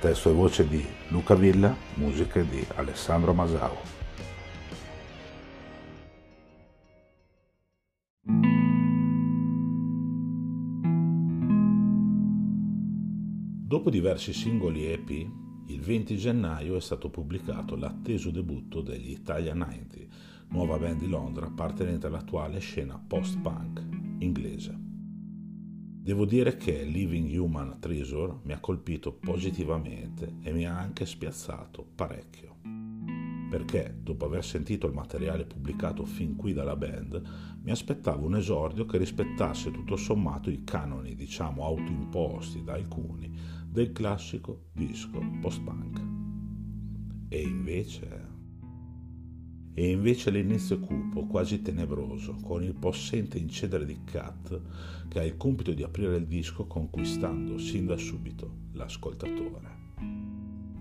Testo e voce di Luca Villa, musiche di Alessandro Masao. Dopo diversi singoli EP, il 20 gennaio è stato pubblicato l'atteso debutto degli Italia 90, nuova band di Londra appartenente all'attuale scena post-punk inglese. Devo dire che Living Human Treasure mi ha colpito positivamente e mi ha anche spiazzato parecchio. Perché, dopo aver sentito il materiale pubblicato fin qui dalla band, mi aspettavo un esordio che rispettasse tutto sommato i canoni, diciamo, autoimposti da alcuni del classico disco post-punk. E invece e invece l'inizio cupo, quasi tenebroso, con il possente incedere di Cat che ha il compito di aprire il disco conquistando sin da subito l'ascoltatore.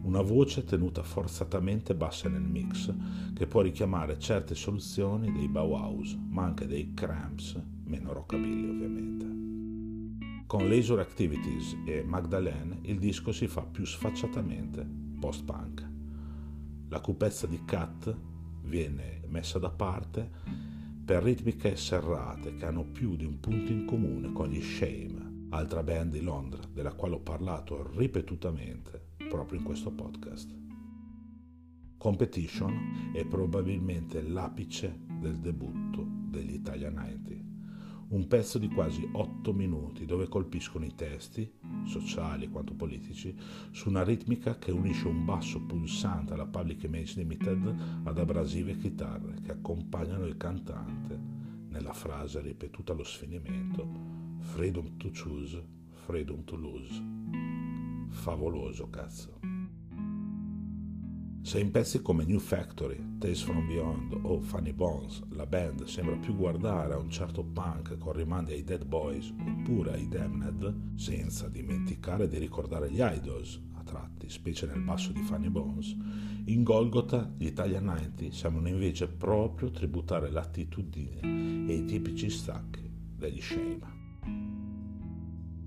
Una voce tenuta forzatamente bassa nel mix che può richiamare certe soluzioni dei Bauhaus, ma anche dei Cramps, meno rockabilly ovviamente. Con Laser Activities e Magdalene il disco si fa più sfacciatamente post-punk. La cupezza di Cat viene messa da parte per ritmiche serrate che hanno più di un punto in comune con gli Shame, altra band di Londra della quale ho parlato ripetutamente proprio in questo podcast. Competition è probabilmente l'apice del debutto degli Italia 90 un pezzo di quasi otto minuti dove colpiscono i testi, sociali quanto politici, su una ritmica che unisce un basso pulsante alla Public Image Limited ad abrasive chitarre che accompagnano il cantante nella frase ripetuta allo sfinimento Freedom to choose, freedom to lose. Favoloso cazzo. Se in pezzi come New Factory, Tales from Beyond o Funny Bones. La band sembra più guardare a un certo punk con rimandi ai Dead Boys oppure ai Damned, senza dimenticare di ricordare gli Idols a tratti, specie nel basso di Funny Bones, in Golgotha gli Italian 90 sembrano invece proprio tributare l'attitudine e i tipici stacchi degli Shame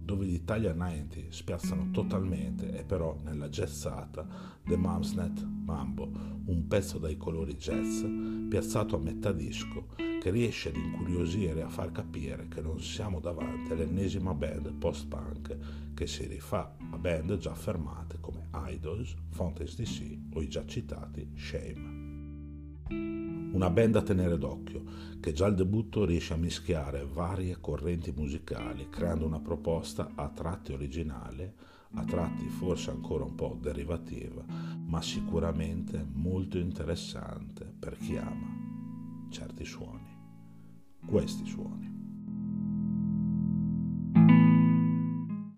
dove gli Italia 90 spiazzano totalmente è però nella jazzata The Mumsnet Mambo, un pezzo dai colori jazz piazzato a metà disco che riesce ad incuriosire e a far capire che non siamo davanti all'ennesima band post-punk che si rifà a band già affermate come Idols, Fontes DC o i già citati Shame. Una band da tenere d'occhio, che già al debutto riesce a mischiare varie correnti musicali, creando una proposta a tratti originale, a tratti forse ancora un po' derivativa, ma sicuramente molto interessante per chi ama certi suoni, questi suoni.